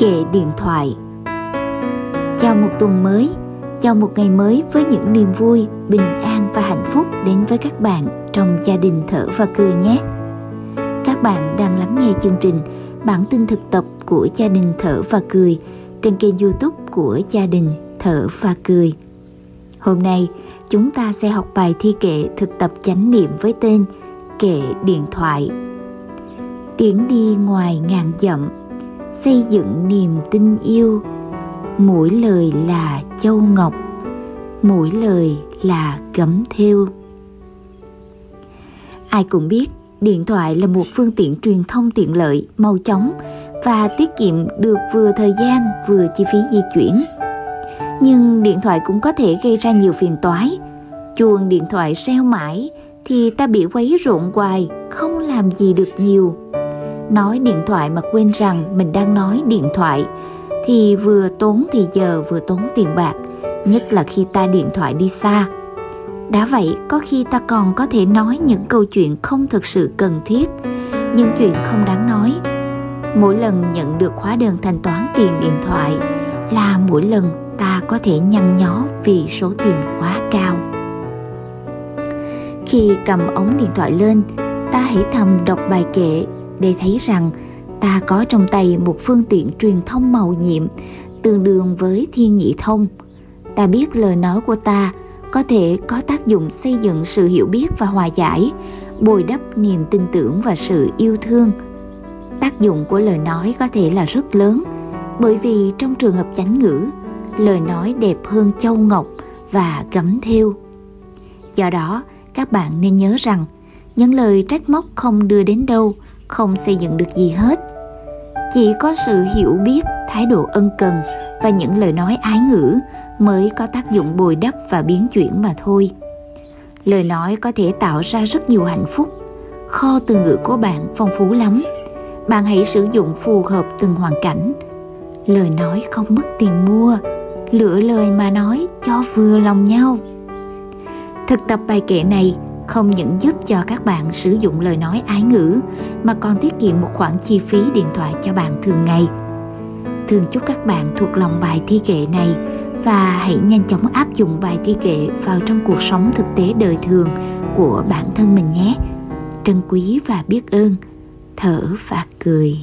Kệ điện thoại Chào một tuần mới, chào một ngày mới với những niềm vui, bình an và hạnh phúc đến với các bạn trong gia đình thở và cười nhé. Các bạn đang lắng nghe chương trình bản tin thực tập của gia đình thở và cười trên kênh youtube của gia đình thở và cười. Hôm nay, chúng ta sẽ học bài thi kệ thực tập chánh niệm với tên Kệ điện thoại. Tiếng đi ngoài ngàn dặm, xây dựng niềm tin yêu. Mỗi lời là châu ngọc, mỗi lời là gấm thêu. Ai cũng biết, điện thoại là một phương tiện truyền thông tiện lợi, mau chóng và tiết kiệm được vừa thời gian vừa chi phí di chuyển. Nhưng điện thoại cũng có thể gây ra nhiều phiền toái. Chuông điện thoại reo mãi thì ta bị quấy rộn hoài, không làm gì được nhiều. Nói điện thoại mà quên rằng mình đang nói điện thoại thì vừa tốn thì giờ vừa tốn tiền bạc, nhất là khi ta điện thoại đi xa. Đã vậy có khi ta còn có thể nói những câu chuyện không thực sự cần thiết những chuyện không đáng nói. Mỗi lần nhận được hóa đơn thanh toán tiền điện thoại là mỗi lần ta có thể nhăn nhó vì số tiền quá cao. Khi cầm ống điện thoại lên ta hãy thầm đọc bài kệ để thấy rằng ta có trong tay một phương tiện truyền thông màu nhiệm, tương đương với thiên nhị thông. Ta biết lời nói của ta có thể có tác dụng xây dựng sự hiểu biết và hòa giải, bồi đắp niềm tin tưởng và sự yêu thương. Tác dụng của lời nói có thể là rất lớn, bởi vì trong trường hợp chánh ngữ, lời nói đẹp hơn châu ngọc và gấm thêu. Do đó, các bạn nên nhớ rằng, những lời trách móc không đưa đến đâu không xây dựng được gì hết. Chỉ có sự hiểu biết, thái độ ân cần và những lời nói ái ngữ mới có tác dụng bồi đắp và biến chuyển mà thôi. Lời nói có thể tạo ra rất nhiều hạnh phúc, kho từ ngữ của bạn phong phú lắm. Bạn hãy sử dụng phù hợp từng hoàn cảnh. Lời nói không mất tiền mua, lựa lời mà nói cho vừa lòng nhau. Thực tập bài kệ này không những giúp cho các bạn sử dụng lời nói ái ngữ, mà còn tiết kiệm một khoản chi phí điện thoại cho bạn thường ngày. Thường chúc các bạn thuộc lòng bài thi kệ này và hãy nhanh chóng áp dụng bài thi kệ vào trong cuộc sống thực tế đời thường của bản thân mình nhé. Trân quý và biết ơn. Thở và cười.